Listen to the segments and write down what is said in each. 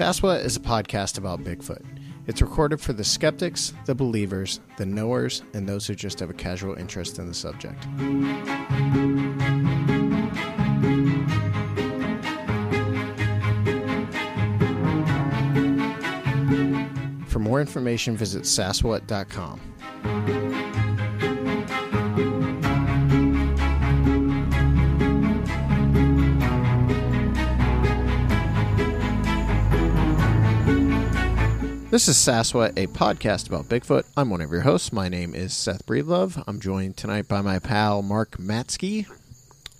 Saswa is a podcast about Bigfoot. It's recorded for the skeptics, the believers, the knowers, and those who just have a casual interest in the subject. For more information, visit saswat.com. This is Saswa, a podcast about Bigfoot. I'm one of your hosts. My name is Seth Breedlove. I'm joined tonight by my pal Mark Matzke.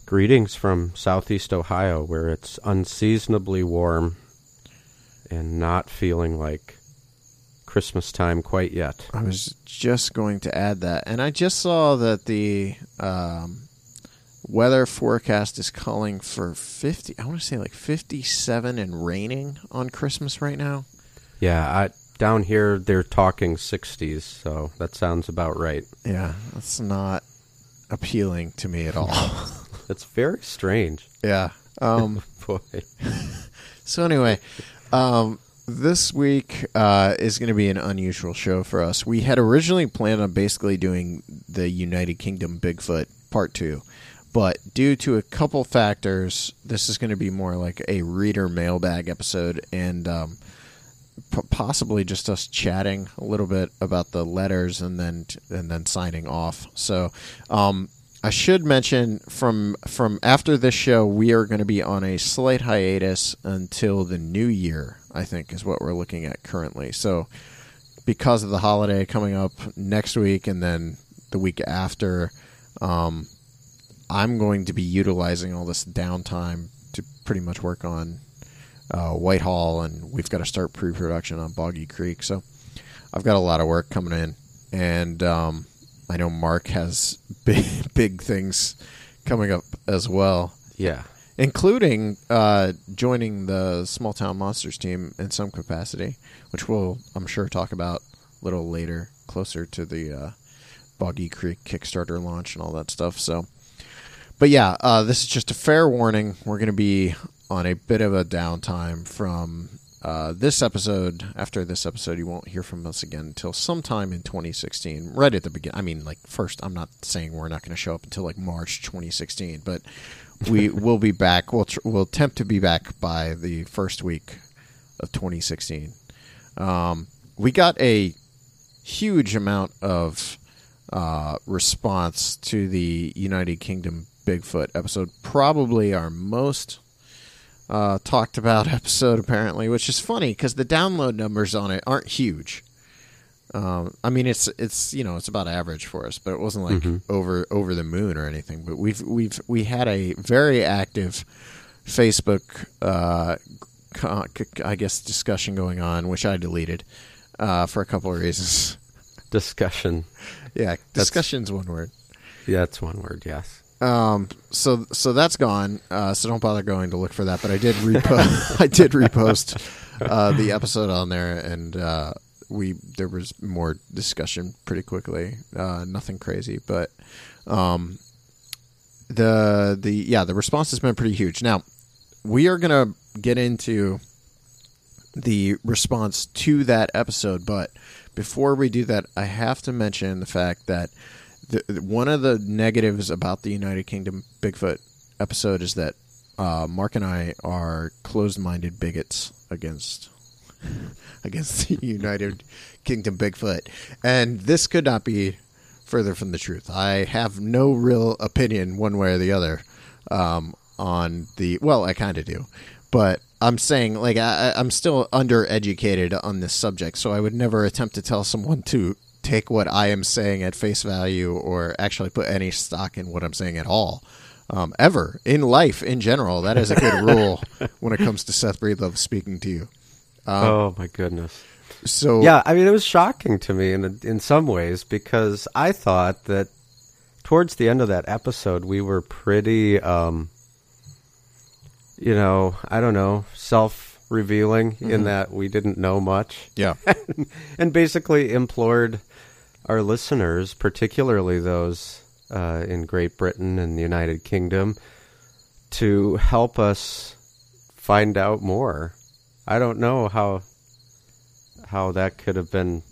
Greetings from southeast Ohio, where it's unseasonably warm and not feeling like Christmas time quite yet. I was just going to add that, and I just saw that the um, weather forecast is calling for 50. I want to say like 57 and raining on Christmas right now. Yeah, I, down here they're talking 60s, so that sounds about right. Yeah, that's not appealing to me at all. It's very strange. yeah. Um, Boy. So anyway, um, this week uh, is going to be an unusual show for us. We had originally planned on basically doing the United Kingdom Bigfoot Part Two, but due to a couple factors, this is going to be more like a reader mailbag episode, and um, p- possibly just us chatting a little bit about the letters and then and then signing off. So. Um, I should mention from from after this show, we are going to be on a slight hiatus until the new year. I think is what we're looking at currently. So, because of the holiday coming up next week and then the week after, um, I'm going to be utilizing all this downtime to pretty much work on uh, Whitehall, and we've got to start pre-production on Boggy Creek. So, I've got a lot of work coming in, and um, I know Mark has big big things coming up as well, Yeah. including uh, joining the Small Town Monsters team in some capacity, which we'll I'm sure talk about a little later, closer to the uh, Boggy Creek Kickstarter launch and all that stuff. So, but yeah, uh, this is just a fair warning. We're going to be on a bit of a downtime from uh, this episode. After this episode, you won't hear from us again until sometime in 2016, right at the beginning. I mean, like first, I'm not saying we're not going to show up until like March 2016, but we will be back. We'll tr- we'll attempt to be back by the first week of 2016. Um, we got a huge amount of uh, response to the United Kingdom Bigfoot episode. Probably our most uh, talked about episode, apparently, which is funny because the download numbers on it aren't huge. Um, I mean, it's it's you know it's about average for us, but it wasn't like Mhm. over over the moon or anything. But we've we've we had a very active Facebook, uh, co- I guess, discussion going on, which I deleted uh, for a couple of reasons. Discussion. Yeah, discussion's one word. Yeah, that's one word, yes. Um, so so that's gone. Uh, so don't bother going to look for that. But I did repost. I did repost uh, the episode on there, and uh, we there was more discussion pretty quickly. Uh, nothing crazy, but um, the the yeah the response has been pretty huge. Now we are gonna get into the response to that episode, but before we do that, I have to mention the fact that the, one of the negatives about the United Kingdom Bigfoot episode is that uh, Mark and I are closed-minded bigots against against the United Kingdom Bigfoot, and this could not be further from the truth. I have no real opinion one way or the other um, on the. Well, I kind of do, but I'm saying like I, I'm still undereducated on this subject, so I would never attempt to tell someone to take what I am saying at face value or actually put any stock in what I'm saying at all. Um, ever in life in general, that is a good rule when it comes to Seth Breedlove speaking to you. Um, oh my goodness. So Yeah, I mean it was shocking to me in in some ways because I thought that towards the end of that episode we were pretty um you know, I don't know, self-revealing in that we didn't know much yeah, and basically implored our listeners, particularly those uh, in Great Britain and the United Kingdom, to help us find out more. I don't know how how that could have been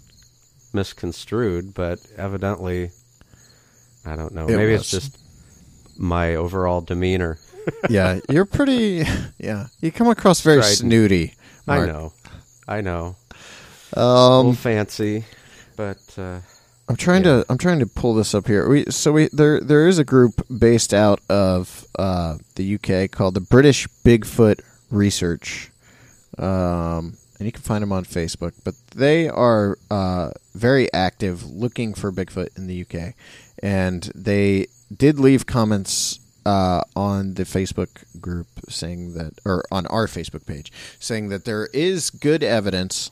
misconstrued, but evidently, I don't know. It Maybe was. it's just my overall demeanor. yeah, you're pretty. Yeah, you come across very Strident. snooty. I know, I know. a little Um, fancy, but uh, I'm trying Yeah. to I'm trying to pull this up here. We so we there there is a group based out of uh, the UK called the British Bigfoot Research, um, and you can find them on Facebook. But they are uh, very active looking for Bigfoot in the UK, and they did leave comments uh, on the Facebook group saying that, or on our Facebook page, saying that there is good evidence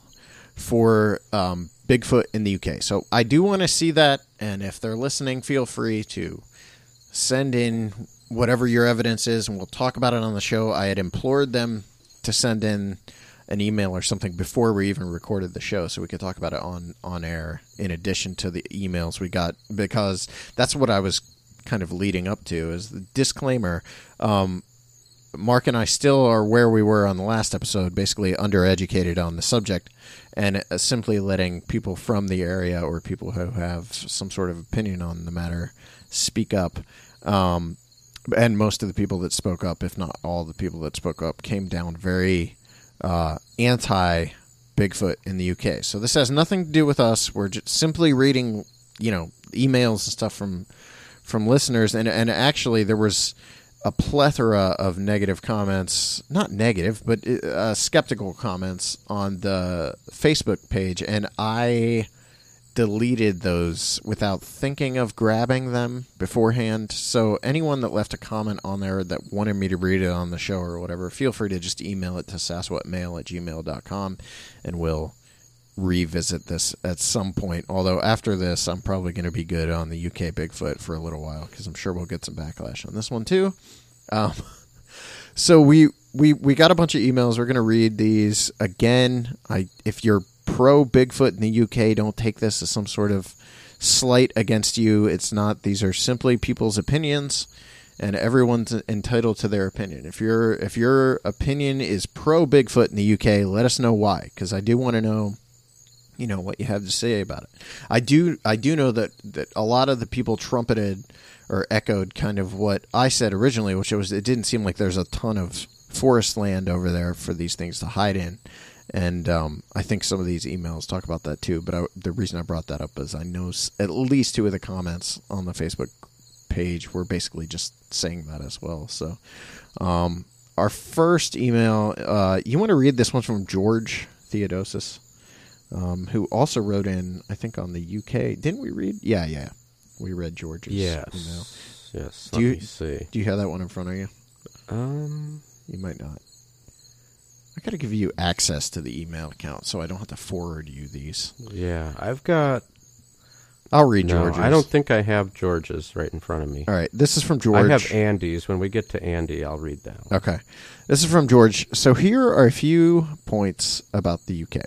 for um, Bigfoot in the UK. So I do want to see that, and if they're listening, feel free to send in whatever your evidence is, and we'll talk about it on the show. I had implored them to send in an email or something before we even recorded the show, so we could talk about it on on air in addition to the emails we got, because that's what I was kind of leading up to is the disclaimer. Um, Mark and I still are where we were on the last episode, basically undereducated on the subject, and uh, simply letting people from the area or people who have some sort of opinion on the matter speak up. Um, and most of the people that spoke up, if not all the people that spoke up, came down very uh, anti Bigfoot in the UK. So this has nothing to do with us. We're just simply reading, you know, emails and stuff from from listeners, and and actually there was a plethora of negative comments, not negative, but uh, skeptical comments on the Facebook page, and I deleted those without thinking of grabbing them beforehand. So anyone that left a comment on there that wanted me to read it on the show or whatever, feel free to just email it to sasquatmail at gmail.com and we'll revisit this at some point. Although after this, I'm probably going to be good on the UK Bigfoot for a little while because I'm sure we'll get some backlash on this one too. Um, so we we we got a bunch of emails. We're going to read these again. I if you're pro Bigfoot in the UK, don't take this as some sort of slight against you. It's not. These are simply people's opinions. And everyone's entitled to their opinion. If your if your opinion is pro Bigfoot in the UK, let us know why, because I do want to know you know what you have to say about it. I do I do know that that a lot of the people trumpeted or echoed kind of what I said originally, which was it didn't seem like there's a ton of forest land over there for these things to hide in. And um, I think some of these emails talk about that too. But I, the reason I brought that up is I know at least two of the comments on the Facebook page were basically just saying that as well. So um, our first email, uh, you want to read this one from George Theodosis? Um, who also wrote in, I think, on the UK. Didn't we read? Yeah, yeah. We read George's yes, email. yes. Do Let you- me see. Do you have that one in front of you? Um, You might not. I got to give you access to the email account so I don't have to forward you these. yeah, I've got. I'll read No, George's. I don't think I have George's right in front of me. All right, this is from George. I have Andy's. When we get to Andy, I'll read that. One. Okay. This is from George. So here are a few points about the UK.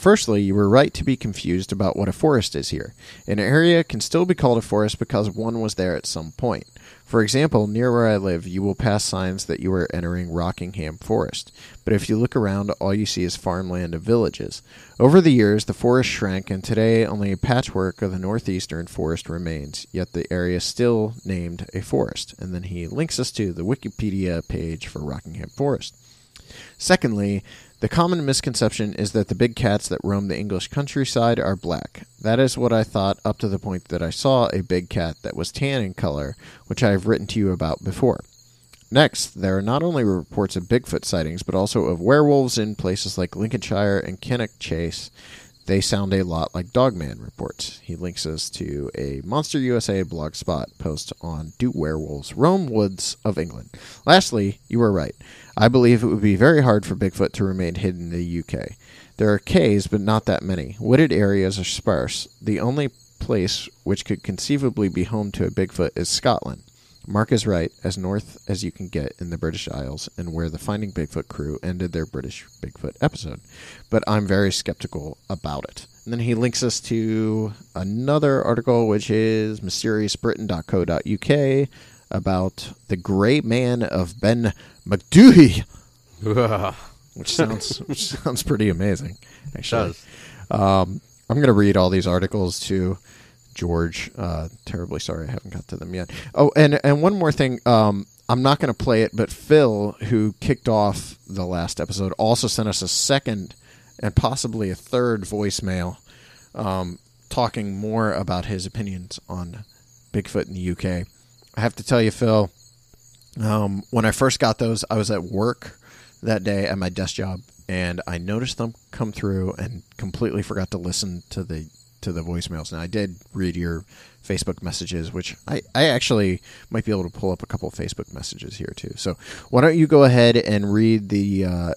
Firstly, you were right to be confused about what a forest is here. An area can still be called a forest because one was there at some point. For example, near where I live, you will pass signs that you are entering Rockingham Forest. But if you look around, all you see is farmland and villages. Over the years, the forest shrank, and today only a patchwork of the northeastern forest remains, yet the area is still named a forest. And then he links us to the Wikipedia page for Rockingham Forest. Secondly, the common misconception is that the big cats that roam the English countryside are black. That is what I thought up to the point that I saw a big cat that was tan in color, which I have written to you about before. Next, there are not only reports of Bigfoot sightings, but also of werewolves in places like Lincolnshire and Cannock Chase. They sound a lot like Dogman reports. He links us to a Monster USA blogspot post on Do Werewolves Roam Woods of England. Lastly, you were right. I believe it would be very hard for Bigfoot to remain hidden in the UK. There are caves, but not that many. Wooded areas are sparse. The only place which could conceivably be home to a Bigfoot is Scotland. Mark is right, as north as you can get in the British Isles, and where the Finding Bigfoot crew ended their British Bigfoot episode. But I'm very skeptical about it. And then he links us to another article, which is mysteriousbritain.co.uk, about the Grey Man of Ben Macdui. which sounds which sounds pretty amazing. Actually, Does. Um, I'm going to read all these articles to George. Uh, terribly sorry I haven't got to them yet. Oh, and and one more thing. Um, I'm not going to play it, but Phil, who kicked off the last episode, also sent us a second and possibly a third voicemail, um, talking more about his opinions on Bigfoot in the UK. I have to tell you, Phil, um, when I first got those, I was at work that day at my desk job, and I noticed them come through, and completely forgot to listen to the to the voicemails. Now I did read your Facebook messages, which I, I actually might be able to pull up a couple of Facebook messages here too. So why don't you go ahead and read the uh,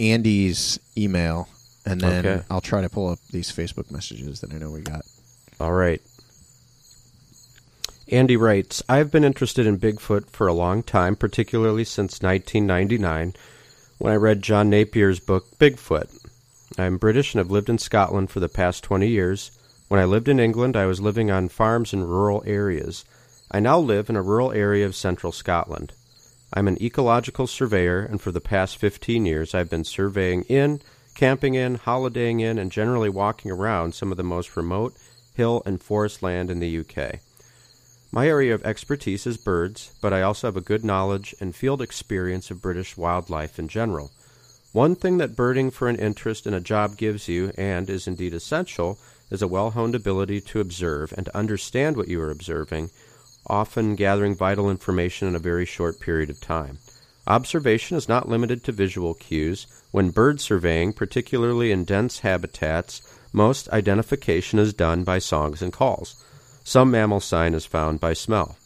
Andy's email, and then Okay. I'll try to pull up these Facebook messages that I know we got. All right. Andy writes, I've been interested in Bigfoot for a long time, particularly since 1999 when I read John Napier's book Bigfoot. I'm British and have lived in Scotland for the past 20 years. When I lived in England, I was living on farms in rural areas. I now live in a rural area of central Scotland. I'm an ecological surveyor, and for the past 15 years I've been surveying in, camping in, holidaying in, and generally walking around some of the most remote hill and forest land in the UK. My area of expertise is birds, but I also have a good knowledge and field experience of British wildlife in general. One thing that birding for an interest in a job gives you, and is indeed essential, is a well honed ability to observe and to understand what you are observing, often gathering vital information in a very short period of time. Observation is not limited to visual cues. When bird surveying, particularly in dense habitats, most identification is done by songs and calls. Some mammal sign is found by smell.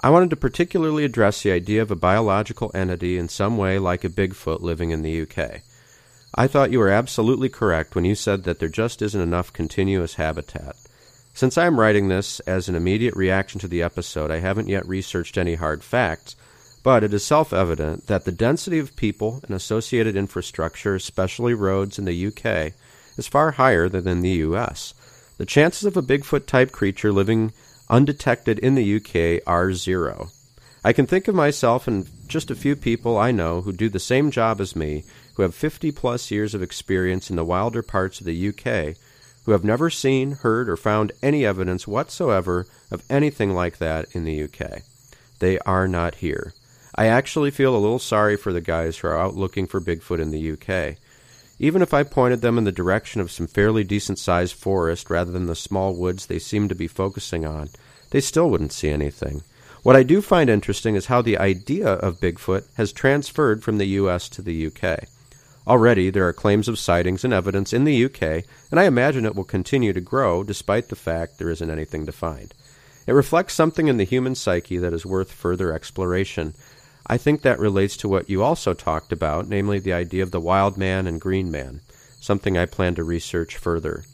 I wanted to particularly address the idea of a biological entity in some way like a Bigfoot living in the UK. I thought you were absolutely correct when you said that there just isn't enough continuous habitat. Since I am writing this as an immediate reaction to the episode, I haven't yet researched any hard facts, but it is self evident that the density of people and associated infrastructure, especially roads in the UK, is far higher than in the US. The chances of a Bigfoot type creature living undetected in the UK are zero. I can think of myself and just a few people I know who do the same job as me, who have 50 plus years of experience in the wilder parts of the UK, who have never seen, heard, or found any evidence whatsoever of anything like that in the UK. They are not here. I actually feel a little sorry for the guys who are out looking for Bigfoot in the UK. Even if I pointed them in the direction of some fairly decent sized forest rather than the small woods they seem to be focusing on, they still wouldn't see anything. What I do find interesting is how the idea of Bigfoot has transferred from the US to the UK. Already there are claims of sightings and evidence in the UK, and I imagine it will continue to grow despite the fact there isn't anything to find. It reflects something in the human psyche that is worth further exploration. I think that relates to what you also talked about, namely the idea of the wild man and green man, something I plan to research further.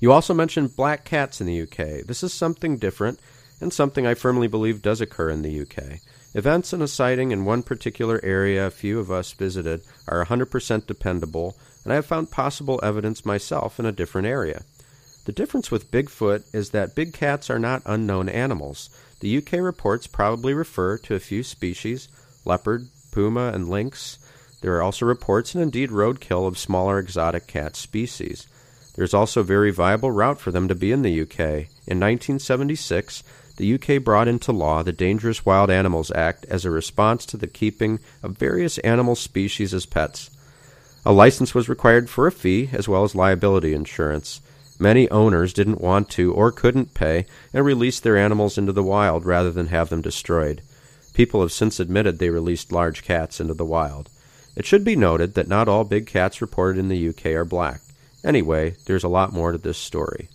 You also mentioned black cats in the UK. This is something different and something I firmly believe does occur in the UK. Events and a sighting in one particular area a few of us visited are 100% dependable, and I have found possible evidence myself in a different area. The difference with Bigfoot is that big cats are not unknown animals. The UK reports probably refer to a few species leopard, puma, and lynx. There are also reports and indeed roadkill of smaller exotic cat species. There is also a very viable route for them to be in the UK. In 1976, the UK brought into law the Dangerous Wild Animals Act as a response to the keeping of various animal species as pets. A license was required for a fee as well as liability insurance. Many owners didn't want to or couldn't pay and released their animals into the wild rather than have them destroyed. People have since admitted they released large cats into the wild. It should be noted that not all big cats reported in the UK are black. Anyway, there's a lot more to this story.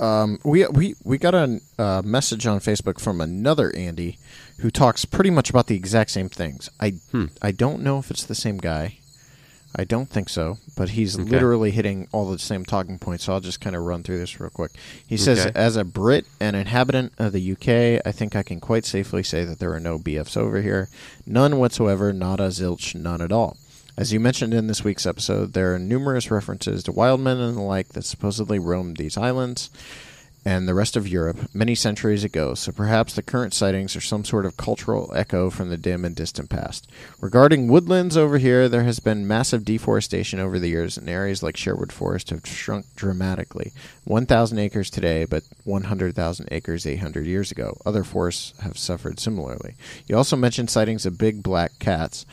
Um, we we we got a uh, message on Facebook from another Andy who talks pretty much about the exact same things. I Hmm. I don't know if it's the same guy. I don't think so, but he's Okay. literally hitting all the same talking points. So I'll just kind of run through this real quick. He says, Okay. as a Brit and inhabitant of the UK, I think I can quite safely say that there are no BFs over here, none whatsoever, nada, zilch, none at all. As you mentioned in this week's episode, there are numerous references to wild men and the like that supposedly roamed these islands. and the rest of Europe many centuries ago, so perhaps the current sightings are some sort of cultural echo from the dim and distant past. Regarding woodlands over here, there has been massive deforestation over the years, and areas like Sherwood Forest have shrunk dramatically. 1,000 acres today, but 100,000 acres 800 years ago. Other forests have suffered similarly. You also mentioned sightings of big black cats.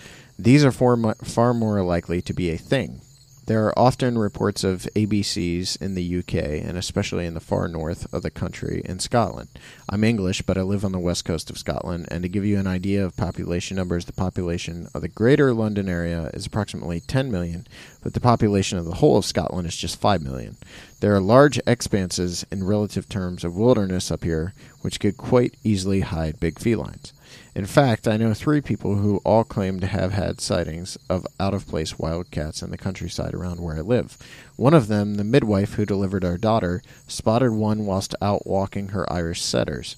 These are far, far more likely to be a thing. There are often reports of ABCs in the UK and especially in the far north of the country in Scotland. I'm English, but I live on the west coast of Scotland, and to give you an idea of population numbers, the population of the greater London area is approximately 10 million, but the population of the whole of Scotland is just 5 million. There are large expanses in relative terms of wilderness up here, which could quite easily hide big felines. In fact, I know three people who all claim to have had sightings of out of place wildcats in the countryside around where I live. One of them, the midwife who delivered our daughter, spotted one whilst out walking her Irish setters.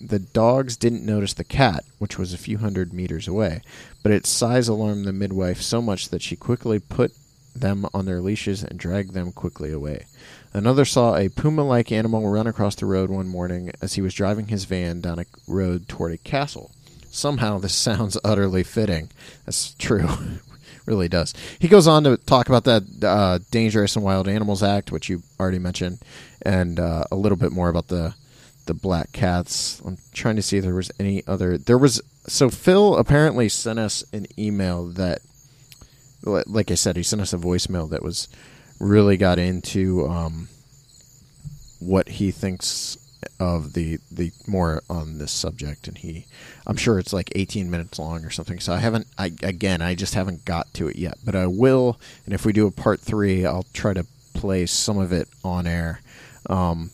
The dogs didn't notice the cat, which was a few hundred meters away, but its size alarmed the midwife so much that she quickly put them on their leashes and dragged them quickly away. Another saw a puma like animal run across the road one morning as he was driving his van down a road toward a castle. Somehow this sounds utterly fitting. That's true. really does. He goes on to talk about that uh, Dangerous and Wild Animals Act, which you already mentioned, and uh, a little bit more about the the black cats. I'm trying to see if there was any other. There was so Phil apparently sent us an email that, like I said, he sent us a voicemail that was really got into um, what he thinks of the the more on this subject and he I'm sure it's like 18 minutes long or something so I haven't I again I just haven't got to it yet. But I will and if we do a part 3 I'll try to play some of it on air. Um,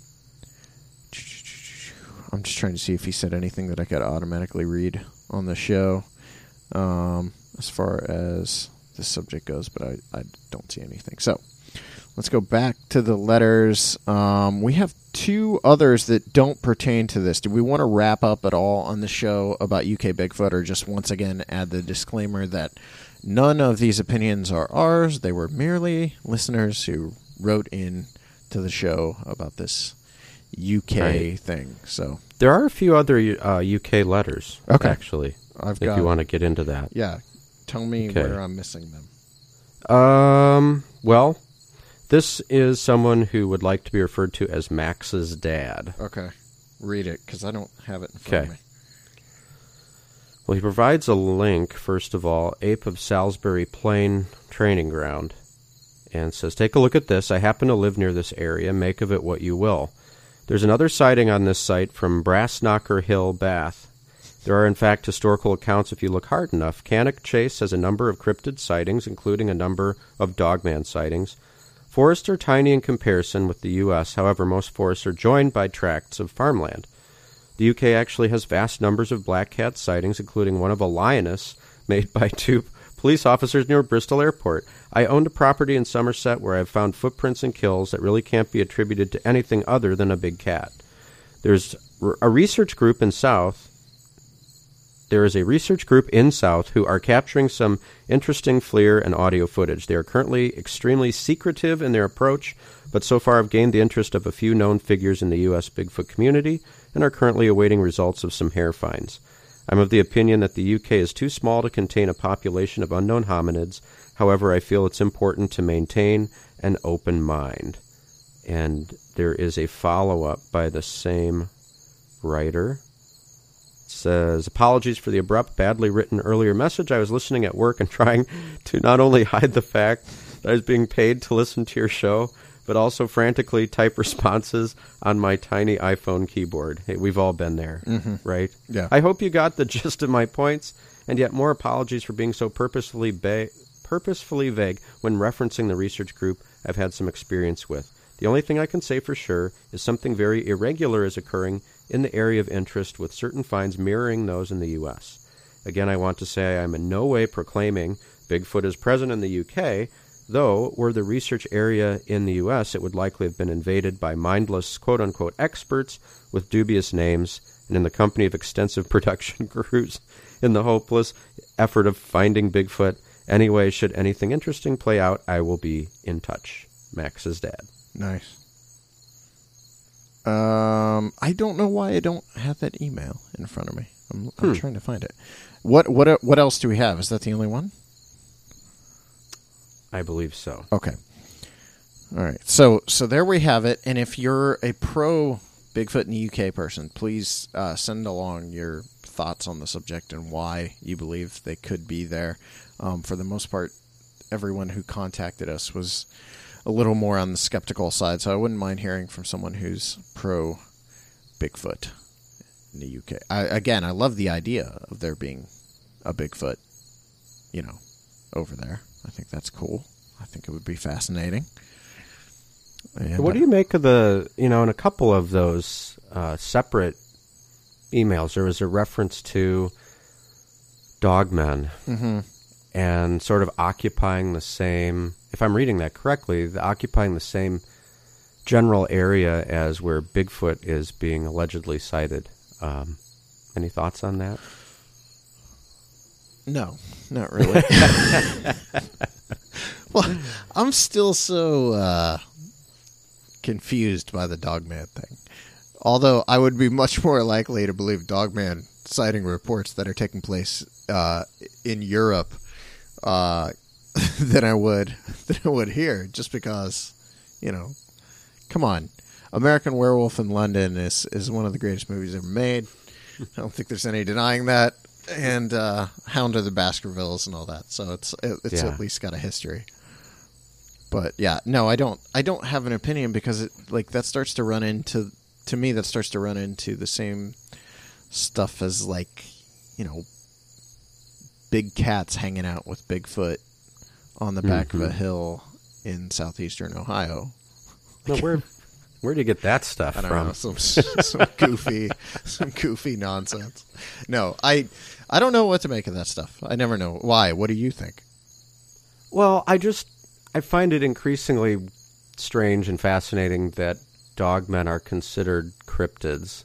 I'm just trying to see if he said anything that I could automatically read on the show. Um, as far as this subject goes but I, I don't see anything. So Let's go back to the letters. Um, we have two others that don't pertain to this. Do we want to wrap up at all on the show about UK Bigfoot, or just once again add the disclaimer that none of these opinions are ours? They were merely listeners who wrote in to the show about this UK right. thing. So there are a few other uh, UK letters. Okay, actually, I've if got, you want to get into that. Yeah, tell me okay. where I'm missing them. Um. Well, this is someone who would like to be referred to as Max's dad. Okay. Read it because I don't have it in front okay. of me. Well, he provides a link, first of all, Ape of Salisbury Plain Training Ground, and says, Take a look at this. I happen to live near this area. Make of it what you will. There's another sighting on this site from Brassknocker Hill, Bath. There are, in fact, historical accounts if you look hard enough. Cannock Chase has a number of cryptid sightings, including a number of dogman sightings. Forests are tiny in comparison with the U.S., however, most forests are joined by tracts of farmland. The UK actually has vast numbers of black cat sightings, including one of a lioness made by two police officers near Bristol Airport. I owned a property in Somerset where I've found footprints and kills that really can't be attributed to anything other than a big cat. There's a research group in South there is a research group in South who are capturing some interesting FLIR and audio footage. They are currently extremely secretive in their approach, but so far have gained the interest of a few known figures in the U.S. Bigfoot community and are currently awaiting results of some hair finds. I'm of the opinion that the UK is too small to contain a population of unknown hominids. However, I feel it's important to maintain an open mind. And there is a follow up by the same writer says, Apologies for the abrupt, badly written earlier message. I was listening at work and trying to not only hide the fact that I was being paid to listen to your show, but also frantically type responses on my tiny iPhone keyboard. Hey, we've all been there, mm-hmm. right? Yeah. I hope you got the gist of my points, and yet more apologies for being so purposefully, ba- purposefully vague when referencing the research group I've had some experience with. The only thing I can say for sure is something very irregular is occurring in the area of interest with certain finds mirroring those in the U.S. Again, I want to say I am in no way proclaiming Bigfoot is present in the UK, though, were the research area in the U.S., it would likely have been invaded by mindless quote unquote experts with dubious names and in the company of extensive production crews in the hopeless effort of finding Bigfoot. Anyway, should anything interesting play out, I will be in touch. Max's dad. Nice. Um, I don't know why I don't have that email in front of me. I'm, I'm Hmm. trying to find it. What what what else do we have? Is that the only one? I believe so. Okay. All right. So so there we have it. And if you're a pro Bigfoot in the UK person, please uh, send along your thoughts on the subject and why you believe they could be there. Um, for the most part, everyone who contacted us was a little more on the skeptical side. So I wouldn't mind hearing from someone who's pro Bigfoot in the UK. I, again, I love the idea of there being a Bigfoot, you know, over there. I think that's cool. I think it would be fascinating. And, what do you make of the, you know, in a couple of those uh, separate emails, there was a reference to dogmen Mhm. and sort of occupying the same, if I'm reading that correctly, the, occupying the same general area as where Bigfoot is being allegedly sighted. Um, any thoughts on that? No, not really. well, I'm still so uh, confused by the Dogman thing. Although I would be much more likely to believe Dogman sighting reports that are taking place uh, in Europe uh, than I would than I would here, just because you know, come on, American Werewolf in London is is one of the greatest movies ever made. I don't think there's any denying that. And uh, Hound of the Baskervilles and all that, so it's it, it's Yeah. at least got a history. But yeah, no, I don't. I don't have an opinion because it like that starts to run into to me that starts to run into the same stuff as like you know big cats hanging out with Bigfoot on the back of a Mhm. hill in southeastern Ohio. No, where where do you get that stuff I don't from? know some some goofy some goofy nonsense. No, I I don't know what to make of that stuff. I never know why. What do you think? Well, I just I find it increasingly strange and fascinating that dogmen are considered cryptids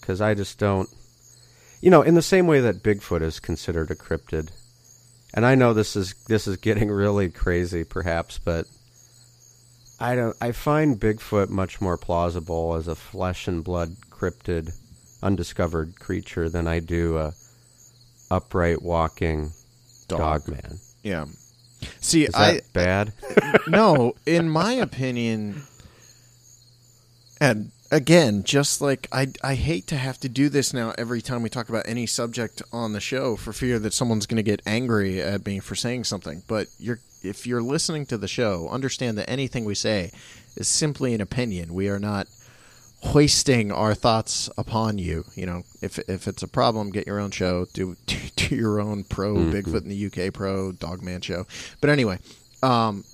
because I just don't you know in the same way that Bigfoot is considered a cryptid and I know this is this is getting really crazy perhaps but I don't I find Bigfoot much more plausible as a flesh and blood cryptid undiscovered creature than I do a upright walking Dog. man. Yeah. See, Is that I bad? no, in my opinion, and again, just like I, I hate to have to do this now every time we talk about any subject on the show for fear that someone's going to get angry at me for saying something. But you're, if you're listening to the show, understand that anything we say is simply an opinion. We are not hoisting our thoughts upon you. You know, if if it's a problem, get your own show. Do do, do your own pro Mhm. Bigfoot in the UK pro Dogman show. But anyway, um,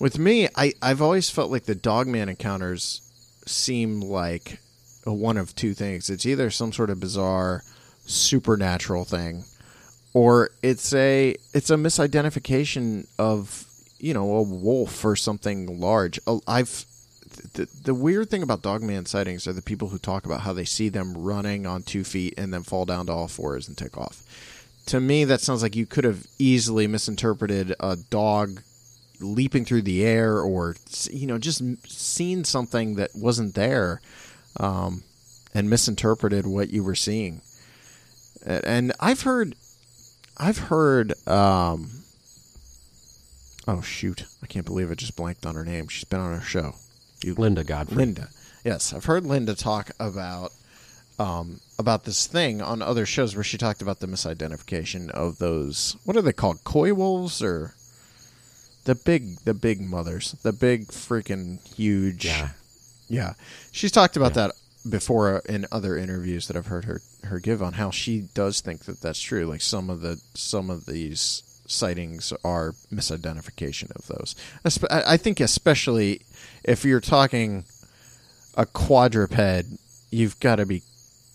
with me, I I've always felt like the Dogman encounters seem like one of two things. It's either some sort of bizarre supernatural thing, or it's a it's a misidentification of you know a wolf or something large. I've the, the weird thing about dogman sightings are the people who talk about how they see them running on two feet and then fall down to all fours and take off. To me, that sounds like you could have easily misinterpreted a dog leaping through the air or you know just seen something that wasn't there um, and misinterpreted what you were seeing. And I've heard, I've heard. Um, oh shoot! I can't believe I just blanked on her name. She's been on our show. You, Linda Godfrey. Linda. Yes, I've heard Linda talk about um, about this thing on other shows where she talked about the misidentification of those. What are they called? coywolves or the big the big mothers, the big freaking huge. Yeah. Yeah, she's talked about Yeah. that before in other interviews that I've heard her her give on how she does think that that's true. Like some of the some of these sightings are misidentification of those. I I think especially if you're talking a quadruped, you've got to be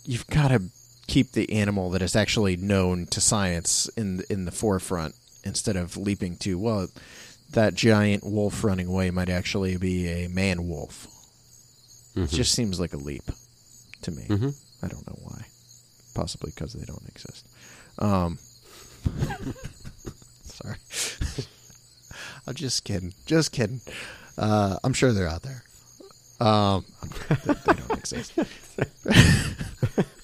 you've got to keep the animal that is actually known to science in in the forefront instead of leaping to well that giant wolf running away might actually be a man wolf. It Mhm. just seems like a leap to me. Mhm. I don't know why. Possibly because they don't exist. Um, sorry. I'm just kidding. Just kidding. Uh, I'm sure they're out there. Um, they, they don't Texas.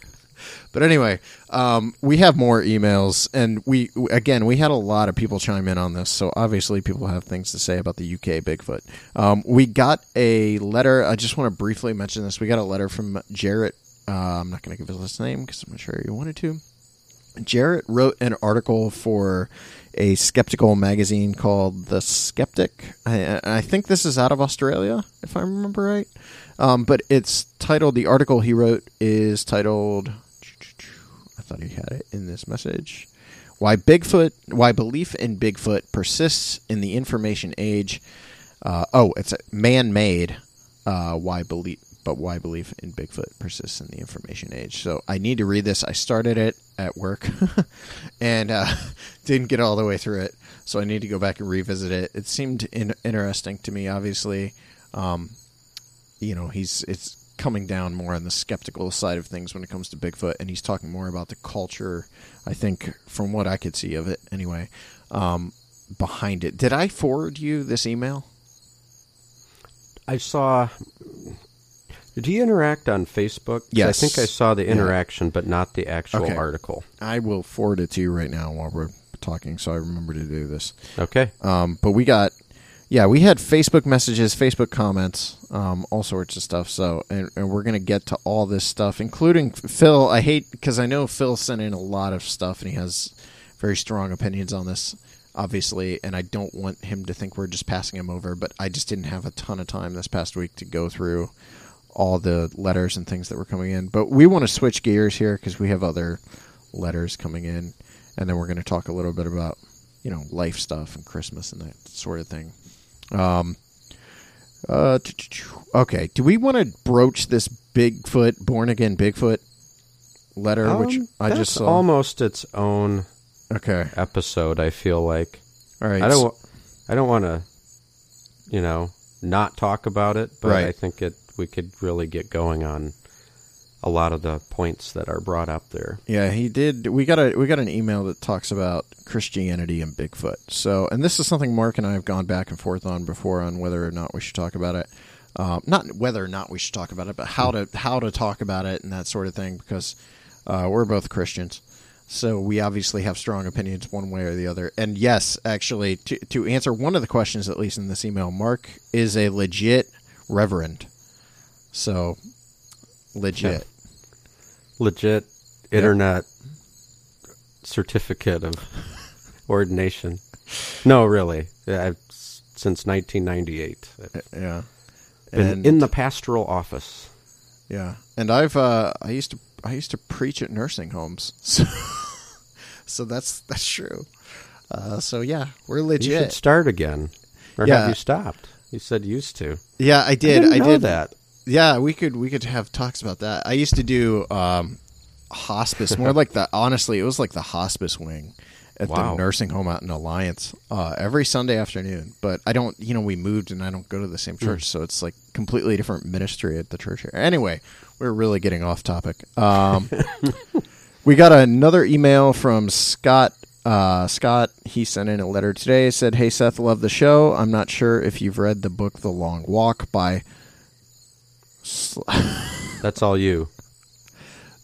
but anyway, um, we have more emails, and we again we had a lot of people chime in on this. So obviously, people have things to say about the UK Bigfoot. Um, we got a letter. I just want to briefly mention this. We got a letter from Jarrett. Uh, I'm not going to give his last name because I'm not sure you wanted to. Jarrett wrote an article for a skeptical magazine called The Skeptic. I, I think this is out of Australia, if I remember right. Um, but it's titled, the article he wrote is titled, thought he had it in this message. Why Bigfoot, why belief in Bigfoot persists in the information age. Uh, oh, it's man made. Uh, why belief, but why belief in Bigfoot persists in the information age. So I need to read this. I started it at work and uh, didn't get all the way through it. So I need to go back and revisit it. It seemed in- interesting to me, obviously. Um, you know, he's it's coming down more on the skeptical side of things when it comes to Bigfoot, and he's talking more about the culture. I think, from what I could see of it, anyway, um, behind it. Did I forward you this email? I saw. Did he interact on Facebook? Yes. I think I saw the Yeah. interaction, but not the actual Okay. article. I will forward it to you right now while we're talking, so I remember to do this. Okay. Um, but we got, yeah, we had Facebook messages, Facebook comments, um, all sorts of stuff. So, and, and we're gonna get to all this stuff, including Phil. I hate because I know Phil sent in a lot of stuff, and he has very strong opinions on this, obviously. And I don't want him to think we're just passing him over. But I just didn't have a ton of time this past week to go through all the letters and things that were coming in. But we want to switch gears here because we have other letters coming in, and then we're going to talk a little bit about you know life stuff and Christmas and that sort of thing. Um, uh, okay, do we want to broach this Bigfoot born again Bigfoot letter, which Um, I just saw? almost its own okay, episode. I feel like all right. I don't. wa- I don't want to, you know, not talk about it, but Right. I think it. We could really get going on a lot of the points that are brought up there. Yeah, he did. We got a we got an email that talks about Christianity and Bigfoot. So, and this is something Mark and I have gone back and forth on before on whether or not we should talk about it. Um, not whether or not we should talk about it, but how to how to talk about it and that sort of thing. Because uh, we're both Christians, so we obviously have strong opinions one way or the other. And yes, actually, to to answer one of the questions, at least in this email, Mark is a legit reverend. So, legit. Legit internet certificate of ordination. No, really. Yeah, I've, since 1998, I've Yeah. been And in the pastoral office. yeah, and I've uh, I used to I used to preach at nursing homes, so so that's that's true. Uh, so yeah, we're legit. You should start again, or Yeah. have you stopped? You said used to. Yeah, I did. I, know did that. Yeah, we could we could have talks about that. I used to do um, hospice, more like the honestly, it was like the hospice wing at Wow. the nursing home out in Alliance uh, every Sunday afternoon. But I don't, you know, we moved and I don't go to the same church, so it's like completely different ministry at the church here. Anyway, we're really getting off topic. Um, we got another email from Scott. Uh, Scott, he sent in a letter today. Said, "Hey Seth, love the show. I'm not sure if you've read the book The Long Walk by Sl- That's all you.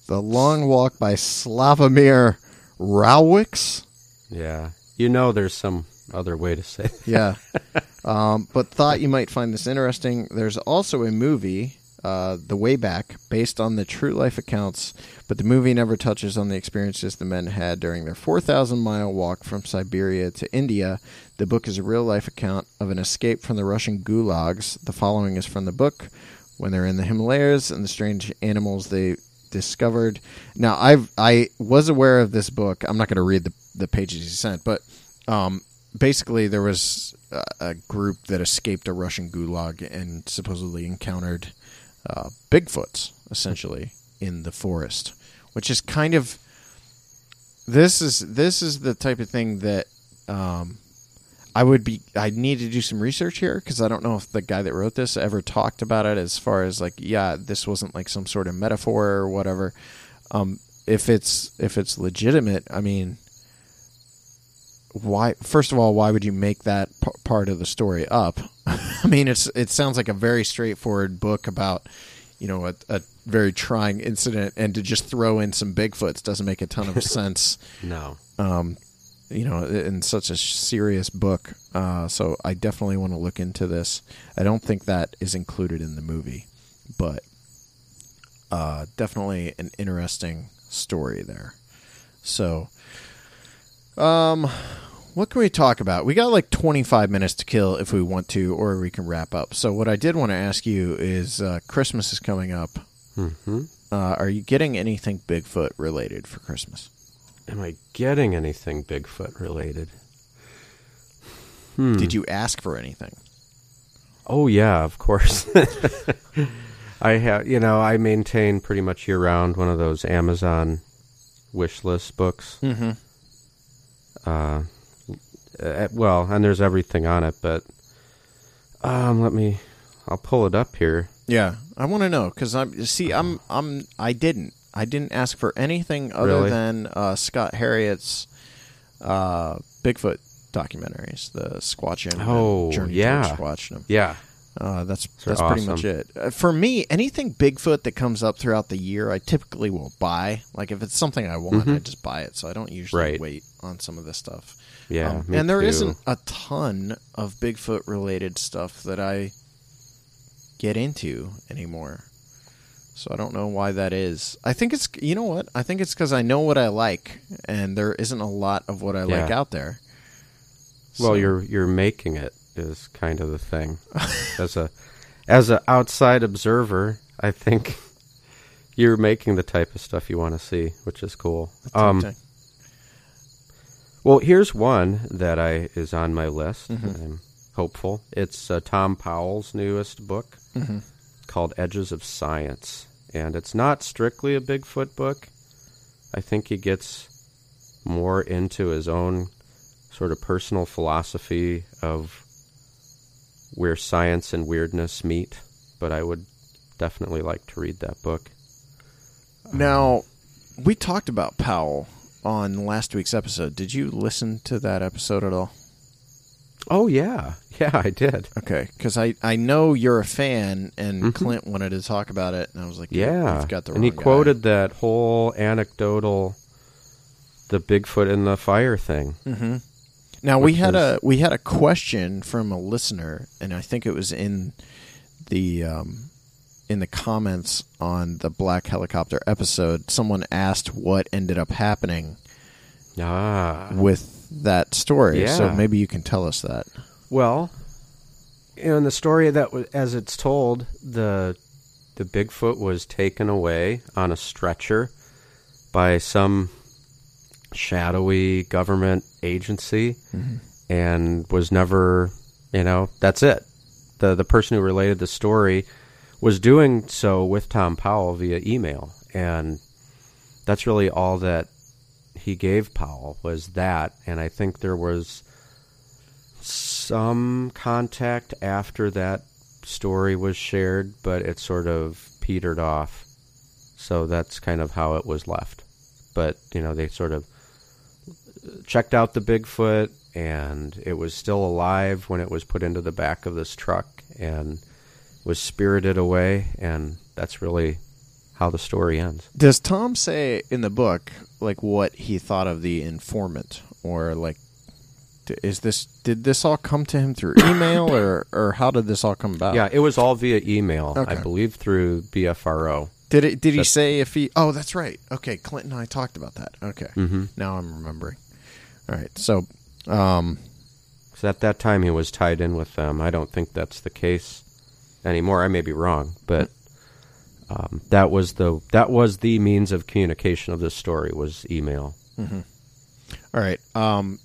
The Long Walk by Slavomir Rawicz. Yeah. You know there's some other way to say it. Yeah. um, but thought you might find this interesting. There's also a movie, uh, The Way Back, based on the true life accounts, but the movie never touches on the experiences the men had during their 4,000 mile walk from Siberia to India. The book is a real life account of an escape from the Russian gulags. The following is from the book when they're in the Himalayas and the strange animals they discovered. Now, I've I was aware of this book. I'm not going to read the the pages he sent, but um, basically there was a, a group that escaped a Russian gulag and supposedly encountered uh, Bigfoots essentially in the forest, which is kind of this is this is the type of thing that um, I would be I need to do some research here because I don't know if the guy that wrote this ever talked about it as far as like yeah this wasn't like some sort of metaphor or whatever. Um, if it's if it's legitimate, I mean, why? First of all, why would you make that p- part of the story up? I mean, it's it sounds like a very straightforward book about you know a, a very trying incident, and to just throw in some Bigfoots doesn't make a ton of sense. No. um, you know, in such a serious book. Uh, so I definitely want to look into this. I don't think that is included in the movie, but uh, definitely an interesting story there. So, um, what can we talk about? We got like 25 minutes to kill if we want to, or we can wrap up. So, what I did want to ask you is uh, Christmas is coming up. hmm Uh, are you getting anything Bigfoot related for Christmas? Am I getting anything Bigfoot related? Hmm. Did you ask for anything? Oh yeah, of course. I have, you know, I maintain pretty much year round one of those Amazon wish list books. Mm-hmm. Uh, uh, well, and there's everything on it, but um, let me, I'll pull it up here. Yeah, I want to know because I'm see I'm I'm I didn't I didn't ask for anything other Really? than uh, Scott Herriott's uh, Bigfoot documentaries, the Squatching. and Oh, Journey yeah. Squatching. Yeah, Uh, that's They're that's pretty much it. Uh, for me, anything Bigfoot that comes up throughout the year, I typically will buy. Like if it's something I want, I Mhm. just buy it. So I don't usually Right. wait on some of this stuff. yeah, Um, and there not a ton of Bigfoot related stuff that I get into anymore. So I don't know why that is. I think it's you know what? I think it's because I know what I like, and there isn't a lot of what I like out there. Well, So- you're you're making it is kind of the thing. as a as an outside observer, I think you're making the type of stuff you want to see, which is cool. Um, well, here's one that I is on my list. Mhm. I'm hopeful. It's uh, Thom Powell's newest book Mhm. Called Edges of Science, and it's not strictly a Bigfoot book. I think he gets more into his own sort of personal philosophy of where science and weirdness meet, but I would definitely like to read that book. Um, now, we talked about Powell on last week's episode. Did you listen to that episode at all? Oh yeah, yeah, I did. Okay, because I, I know you're a fan, and Mhm. Clint wanted to talk about it, and I was like, Yeah, you've got the and he guy." quoted that whole anecdotal, the Bigfoot in the fire thing. hmm Now we had is- a we had a question from a listener, and I think it was in the um, in the comments on the Black Helicopter episode. Someone asked what ended up happening Ah, with that story. So maybe you can tell us that. Well, in the story that was, as it's told, the the Bigfoot was taken away on a stretcher by some shadowy government agency mm-hmm. and was never, you know, that's it. The the person who related the story was doing so with Thom Powell via email and that's really all that he gave Powell was that and I think there was some contact after that story was shared, but it sort of petered off. So that's kind of how it was left. But, you know, they sort of checked out the Bigfoot and it was still alive when it was put into the back of this truck and was spirited away and that's really how the story ends. Does Thom say in the book like what he thought of the informant, or like is this did this all come to him through email, or or how did this all come about? Yeah, it was all via email, I believe through BFRO. Did it? Did he say if he? Oh, that's right. Okay, Clinton and I talked about that. Okay, Mm-hmm. now I'm remembering. All right, so um, So at that time, he was tied in with them. I don't think that's the case anymore. I may be wrong, but um, that was the that was the means of communication of this story was email. all right. Um,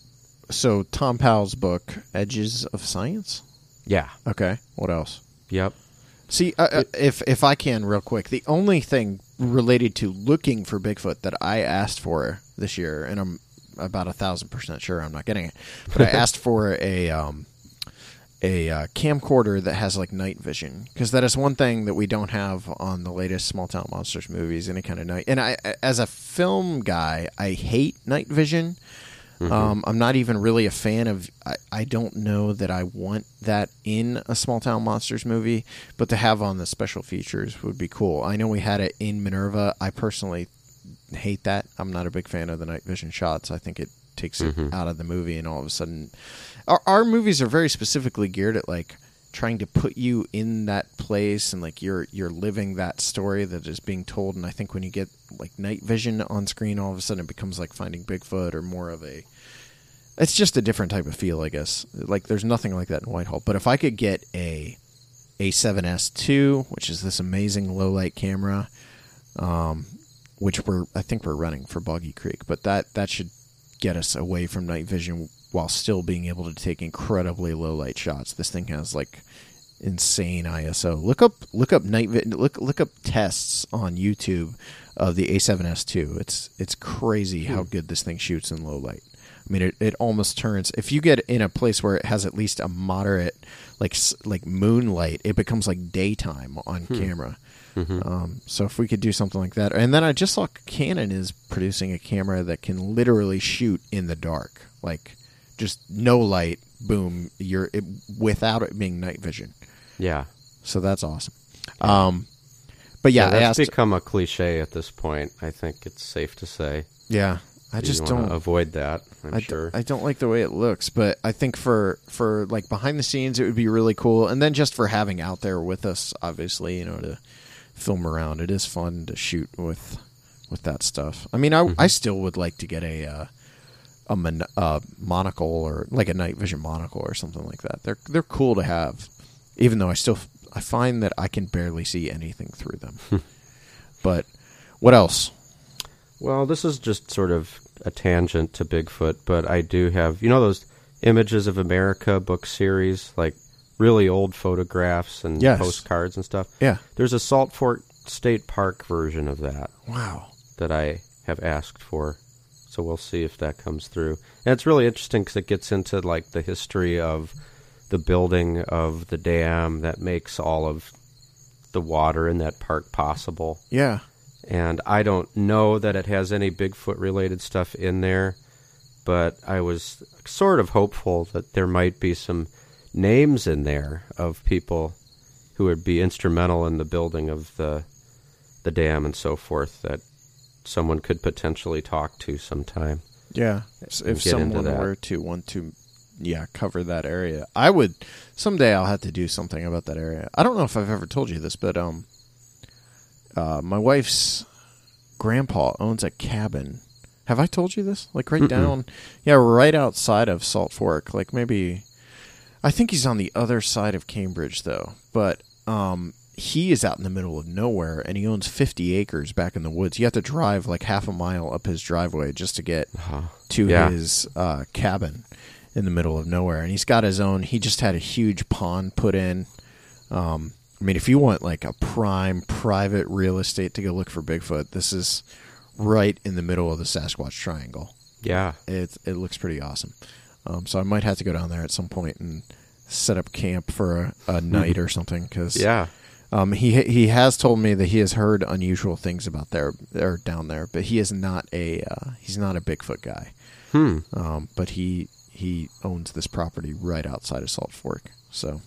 so Thom Powell's book, Edges of Science. Yeah. Okay, what else? Yep. See, uh, uh, if if I can, real quick, the only thing related to looking for Bigfoot that I asked for this year, and I'm about a thousand percent sure I'm not getting it, but I asked for a um, a uh, camcorder that has like night vision because that is one thing that we don't have on the latest Small Town Monsters movies. Any kind of night, and I, as a film guy, I hate night vision. Um, I'm not even really a fan of. I, I don't know that I want that in a small town monsters movie, but to have on the special features would be cool. I know we had it in Minerva. I personally hate that. I'm not a big fan of the night vision shots. I think it takes it out of the movie, and all of a sudden, our, our movies are very specifically geared at like trying to put you in that place and like you're you're living that story that is being told. And I think when you get like night vision on screen all of a sudden it becomes like finding Bigfoot or more of a it's just a different type of feel I guess. Like there's nothing like that in Whitehall. But if I could get a A7S2 which is this amazing low light camera um which we're I think we're running for Boggy Creek but that that should get us away from night vision while still being able to take incredibly low light shots. This thing has like insane ISO. Look up look up night vi- look look up tests on YouTube of the A7S2. It's it's crazy how hmm. good this thing shoots in low light. I mean, it, it almost turns. If you get in a place where it has at least a moderate, like like moonlight, it becomes like daytime on hmm. camera. Mm-hmm. Um, so if we could do something like that, and then I just saw Canon is producing a camera that can literally shoot in the dark, like just no light, boom, you're it, without it being night vision. Yeah. So that's awesome. Um, but yeah, I that's asked. become a cliche at this point. I think it's safe to say. yeah, I just you wanna don't. avoid that. I'm I, d- sure. I don't like the way it looks, but I think for for like behind the scenes, it would be really cool, and then just for having out there with us, obviously, you know, to film around, it is fun to shoot with with that stuff. I mean, I Mm-hmm. I still would like to get a uh, a mon- uh, monocle or like a night vision monocle or something like that. They're they're cool to have, even though I still I find that I can barely see anything through them. but what else? Well, this is just sort of a tangent to Bigfoot, but I do have, you know, those Images of America book series, like really old photographs and Yes. postcards and stuff. Yeah. There's a Salt Fork State Park version of that Wow. that I have asked for. So we'll see if that comes through. And it's really interesting because it gets into like the history of the building of the dam that makes all of the water in that park possible Yeah. and I don't know that it has any Bigfoot related stuff in there, but I was sort of hopeful that there might be some names in there of people who would be instrumental in the building of the the dam and so forth that someone could potentially talk to sometime. Yeah, if someone were to want to, yeah, cover that area, I would. Someday I'll have to do something about that area. I don't know if I've ever told you this, but um, uh, my wife's grandpa owns a cabin. Have I told you this? Like right down, yeah, right outside of Salt Fork. Like maybe, I think he's on the other side of Cambridge though. But um, he is out in the middle of nowhere, and he owns fifty acres back in the woods. You have to drive like half a mile up his driveway just to get to Yeah. his uh, cabin in the middle of nowhere, and he's got his own. He just had a huge pond put in. Um, I mean, if you want like a prime private real estate to go look for Bigfoot, this is right in the middle of the Sasquatch Triangle. Yeah. It it looks pretty awesome. Um, so I might have to go down there at some point and set up camp for a, a night or something because Yeah. Um, he he has told me that he has heard unusual things about there or down there, but he is not a uh, he's not a Bigfoot guy. Hmm. Um, but he he owns this property right outside of Salt Fork. So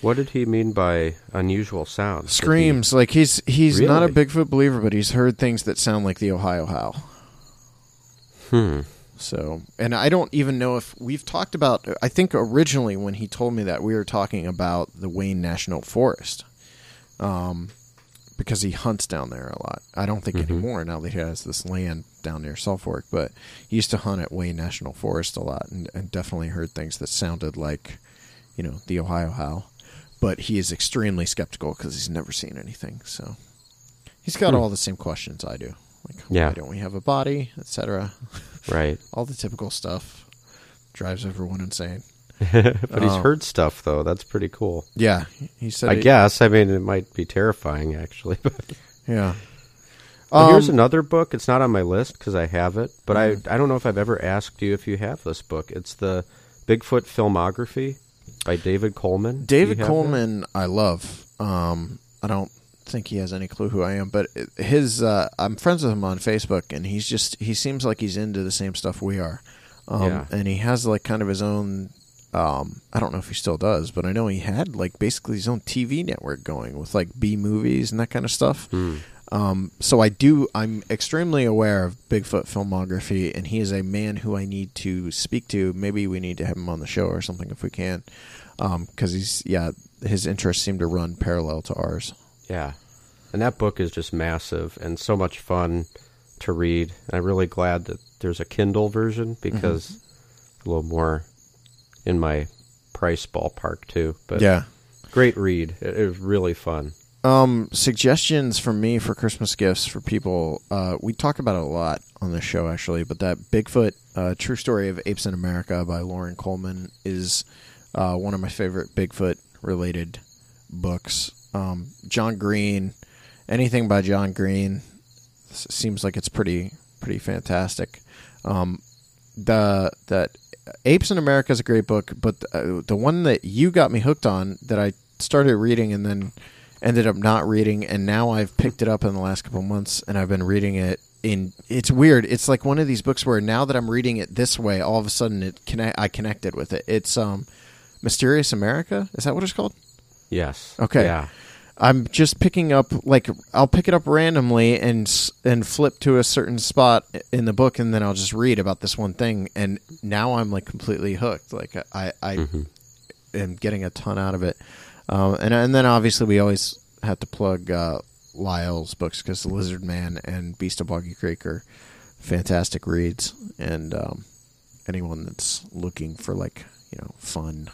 What did he mean by unusual sounds? Did he- screams like he's he's not a Bigfoot believer, but he's heard things that sound like the Ohio Howl. Hmm. So, and I don't even know if we've talked about. I think originally when he told me that we were talking about the Wayne National Forest, um, because he hunts down there a lot. I don't think anymore now that he has this land down near Salt Fork, but he used to hunt at Wayne National Forest a lot, and, and definitely heard things that sounded like, you know, the Ohio Howl. But he is extremely skeptical because he's never seen anything. So he's got all the same questions I do. Like, Yeah. why don't we have a body, etc Right. all the typical stuff drives everyone insane. but he's Oh. heard stuff though. That's pretty cool. Yeah, he said. I it- guess. I mean, it might be terrifying actually. But Yeah. Well, here's Um, another book. It's not on my list because I have it, but Mm-hmm. I I don't know if I've ever asked you if you have this book. It's the Bigfoot filmography by David Coleman. David have that? Coleman, I love. Um, I don't think he has any clue who I am, but his. Uh, I'm friends with him on Facebook, and he's just he seems like he's into the same stuff we are. um, Yeah. and he has like kind of his own. Um, I don't know if he still does, but I know he had like basically his own TV network going with like B movies and that kind of stuff. Um, so I do. I'm extremely aware of Bigfoot filmography, and he is a man who I need to speak to. Maybe we need to have him on the show or something if we can, because he's yeah, his interests seem to run parallel to ours. Yeah. And that book is just massive and so much fun to read. And I'm really glad that there's a Kindle version because it's a little more in my price ballpark too. But yeah. great read. It, it was really fun. Um, suggestions from me for Christmas gifts for people. Uh, we talk about it a lot on the show actually, but that Bigfoot, uh, True Story of Apes in America by Loren Coleman is uh, one of my favorite Bigfoot related books. Um, John Green, anything by John Green seems like it's pretty pretty fantastic. Um, the that Apes in America is a great book, but uh, the one that you got me hooked on that I started reading and then ended up not reading, and now I've picked it up in the last couple months and I've been reading it. In it's weird. It's like one of these books where now that I'm reading it this way, all of a sudden it connect. I connected with it. It's um, Mysterious America. Is that what it's called? Yes. Okay. Yeah. I'm just picking up like I'll pick it up randomly and and flip to a certain spot in the book and then I'll just read about this one thing and now I'm like completely hooked. Like I I Mhm. am getting a ton out of it. Um, and and then obviously we always have to plug uh, Lyle's books because The Lizard Man and Beast of Boggy Creek are fantastic reads and um, anyone that's looking for like you know fun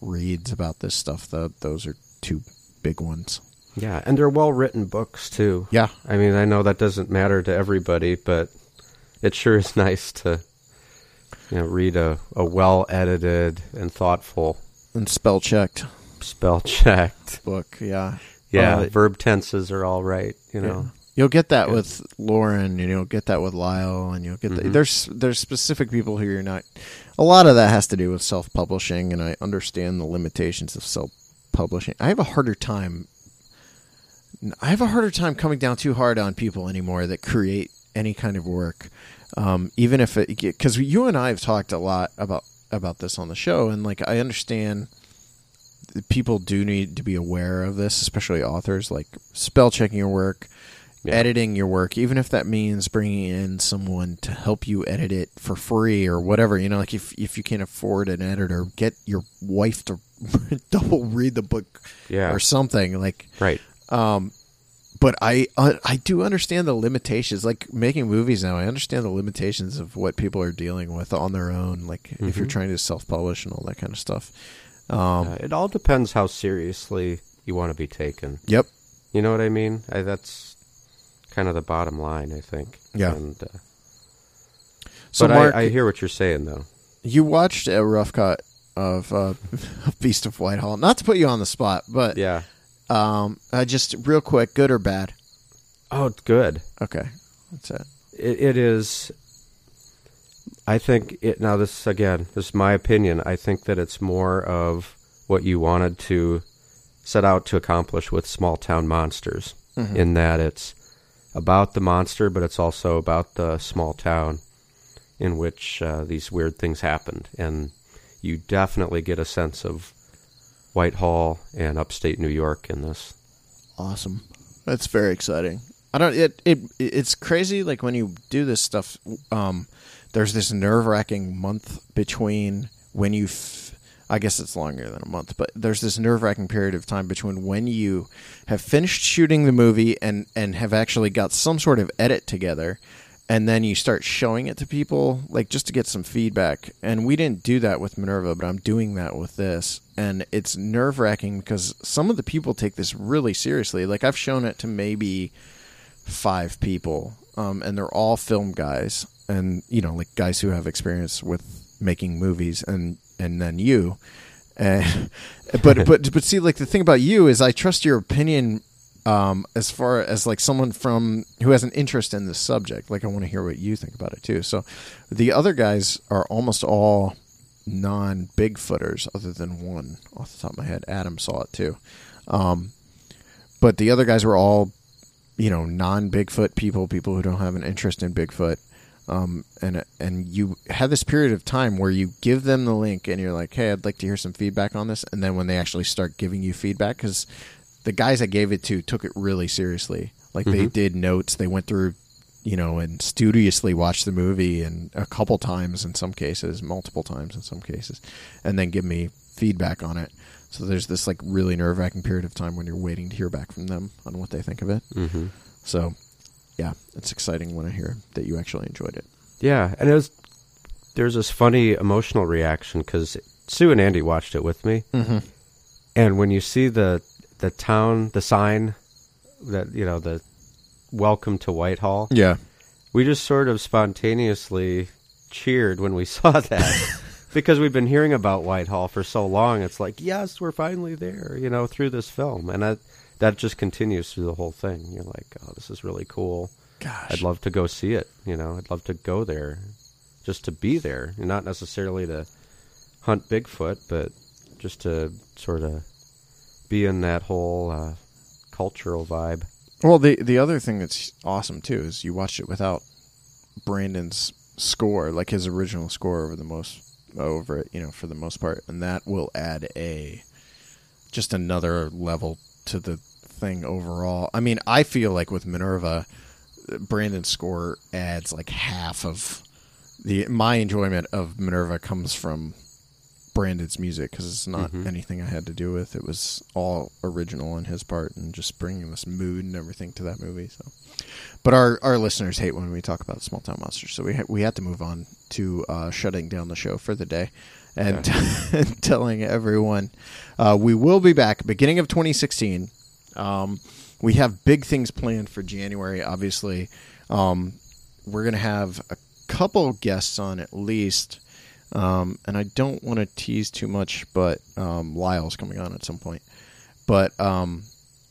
reads about this stuff, the, those are two big ones. Yeah. And they're well written books too. Yeah, I mean, I know that doesn't matter to everybody, but it sure is nice to you know read a, a well edited and thoughtful and spell checked spell checked. book. Yeah, Yeah, Uh, verb tenses are all right, you know. Yeah. You'll get that Good. with Loren, and you'll get that with Lyle, and you'll get that. Mhm. There's there's specific people who you're not. A lot of that has to do with self publishing, and I understand the limitations of self publishing. I have a harder time. I have a harder time coming down too hard on people anymore that create any kind of work, um, even if it because you and I have talked a lot about about this on the show, and like I understand that people do need to be aware of this, especially authors, like spell checking your work, Yeah. editing your work, even if that means bringing in someone to help you edit it for free or whatever. You know, like if if you can't afford an editor, get your wife to double read the book Yeah. or something. Like, Right. um, but I uh, I do understand the limitations. Like making movies now, I understand the limitations of what people are dealing with on their own. Like if you're Mhm. trying to self publish and all that kind of stuff. Um, Uh, it all depends how seriously you want to be taken. Yep. You know what I mean? I, that's kind of the bottom line, I think. Yeah. And, uh, So but Mark, I, I hear what you're saying, though. you watched a rough cut of uh, Beast of Whitehall. Not to put you on the spot, but Yeah. um, uh, just real quick, good or bad? Oh, good. Okay, that's it. It, it is. I think it now. This again. This is my opinion. I think that it's more of what you wanted to set out to accomplish with Small Town Monsters. Mhm. In that it's about the monster, but it's also about the small town in which uh, these weird things happened, and you definitely get a sense of Whitehall and upstate New York in this. Awesome. That's very exciting. I don't. It it it's crazy. Like when you do this stuff, um, there's this nerve wracking month between when you. F- I guess it's longer than a month, but there's this nerve wracking period of time between when you have finished shooting the movie and and have actually got some sort of edit together, and then you start showing it to people, like just to get some feedback. And we didn't do that with Minerva, but I'm doing that with this, and it's nerve wracking because some of the people take this really seriously. Like I've shown it to maybe five people, um, and they're all film guys, and you know, like guys who have experience with making movies, and and then you. Uh, but but but see, like the thing about you is, I trust your opinion um, as far as like someone from who has an interest in this subject. Like I want to hear what you think about it too. So the other guys are almost all non Bigfooters, other than one off the top of my head. Adam saw it too, um, but the other guys were all you know non Bigfoot people, people who don't have an interest in Bigfoot. Um, and and you have this period of time where you give them the link and you're like, hey, I'd like to hear some feedback on this. And then when they actually start giving you feedback, because the guys I gave it to took it really seriously. Like they did notes, they went through, you know, and studiously watched the movie and a couple times in some cases, multiple times in some cases, and then give me feedback on it. So there's this like really nerve wracking period of time when you're waiting to hear back from them on what they think of it. Mm-hmm. So, yeah, it's exciting when I hear that you actually enjoyed it. Yeah, and it was there's this funny emotional reaction because Sue and Andy watched it with me, Mm-hmm. and when you see the the town, the sign that you know the welcome to Whitehall, Yeah. we just sort of spontaneously cheered when we saw that because we've been hearing about Whitehall for so long. It's like, yes, we're finally there, you know, through this film, and that that just continues through the whole thing. You're like, oh, this is really cool. Gosh. I'd love to go see it. You know, I'd love to go there, just to be there, and not necessarily to hunt Bigfoot, but just to sort of be in that whole uh, cultural vibe. Well, the the other thing that's awesome too is you watched it without Brandon's score, like his original score over the most over it, you know, for the most part, and that will add a just another level to the thing overall. I mean, I feel like with Minerva, Brandon's score adds like half of the my enjoyment of Minerva comes from Brandon's music because it's not Mhm. anything I had to do with. It was all original on his part and just bringing this mood and everything to that movie. So, but our our listeners hate when we talk about small town monsters, so we ha- we had to move on to uh, shutting down the show for the day and, and telling everyone uh, we will be back beginning of 2016. Um, we have big things planned for January. Obviously, um, we're gonna have a couple guests on at least. Um, and I don't want to tease too much, but um, Lyle's coming on at some point. But um,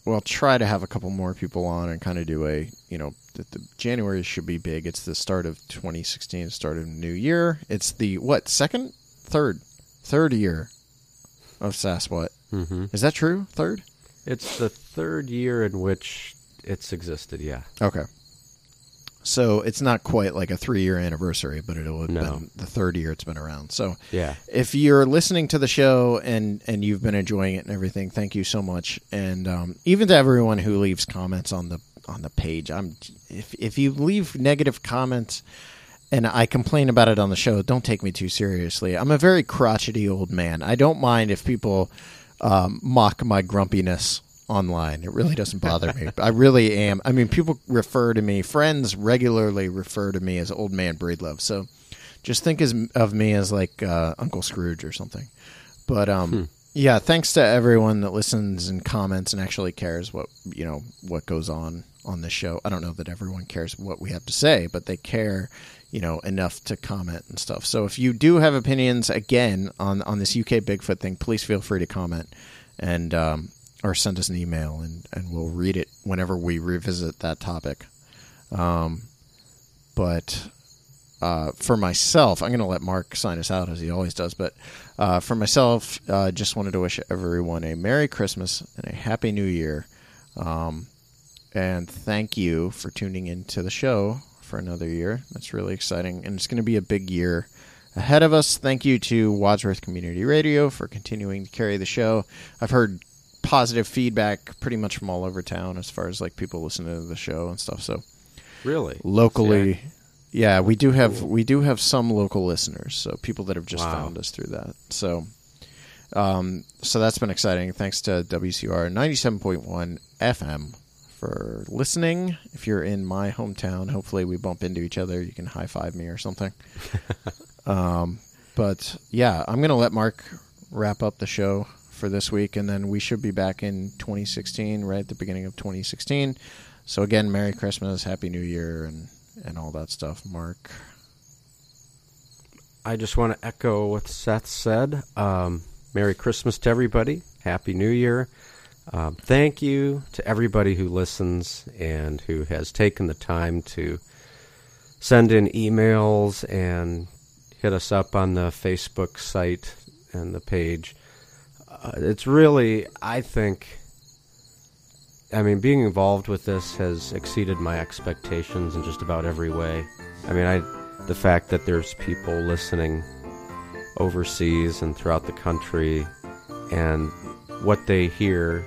we'll try to have a couple more people on and kind of do a, you know, the, the January should be big. It's the start of 2016, start of new year. It's the what second, third, third year of Sasquatch. Mm-hmm. Is that true? Third? It's the third year in which it's existed. Yeah. Okay. So it's not quite like a three-year anniversary, but it'll have No. been the third year it's been around. So Yeah. if you're listening to the show and and you've been enjoying it and everything, thank you so much. And um, even to everyone who leaves comments on the on the page, I'm if if you leave negative comments and I complain about it on the show, don't take me too seriously. I'm a very crotchety old man. I don't mind if people um, mock my grumpiness online. It really doesn't bother me. I really am. I mean, people refer to me, friends regularly refer to me as old man Breedlove. So just think as, of me as like uh, Uncle Scrooge or something. But um, yeah, thanks to everyone that listens and comments and actually cares what you know what goes on on this show. I don't know that everyone cares what we have to say, but they care, you know, enough to comment and stuff. So if you do have opinions again on on this UK Bigfoot thing, please feel free to comment and um, or send us an email and and we'll read it whenever we revisit that topic. Um, but uh, for myself, I'm going to let Mark sign us out as he always does. But uh, for myself, uh, just wanted to wish everyone a Merry Christmas and a Happy New Year. Um, and thank you for tuning into the show for another year. That's really exciting. And it's going to be a big year ahead of us. Thank you to Wadsworth Community Radio for continuing to carry the show. I've heard positive feedback pretty much from all over town as far as like people listening to the show and stuff. So Really. locally yeah we do have Cool. we do have some local listeners so people that have just Wow. found us through that so um so that's been exciting thanks to wcr 97.1 fm for listening if you're in my hometown hopefully we bump into each other you can high five me or something um but yeah i'm gonna let mark wrap up the show for this week and then we should be back in 2016 right at the beginning of 2016 so again, Merry Christmas, Happy New Year, and and all that stuff. Mark, I just want to echo what Seth said. Um, Merry Christmas to everybody. Happy New Year. Um, thank you to everybody who listens and who has taken the time to send in emails and hit us up on the Facebook site and the page. Uh, it's really, I think, I mean, being involved with this has exceeded my expectations in just about every way. I mean, I the fact that there's people listening overseas and throughout the country, and what they hear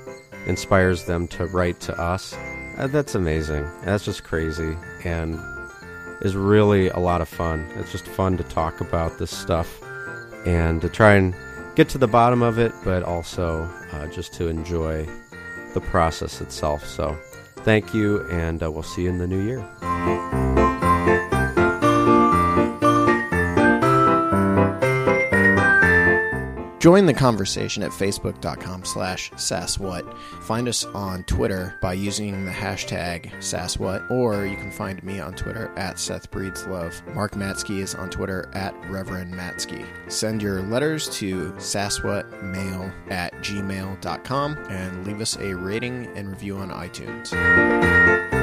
inspires them to write to us. Uh, that's amazing. That's just crazy, and is really a lot of fun. It's just fun to talk about this stuff and to try and get to the bottom of it, but also uh, just to enjoy the process itself. So, thank you, and uh, we'll see you in the new year. Join the conversation at facebook.com slash sasswhat. Find us on Twitter by using the hashtag sasswhat, or you can find me on Twitter at Seth Breedlove. Mark Matzke is on Twitter at Reverend Matzke. Send your letters to sasswhatmail at gmail.com and leave us a rating and review on iTunes.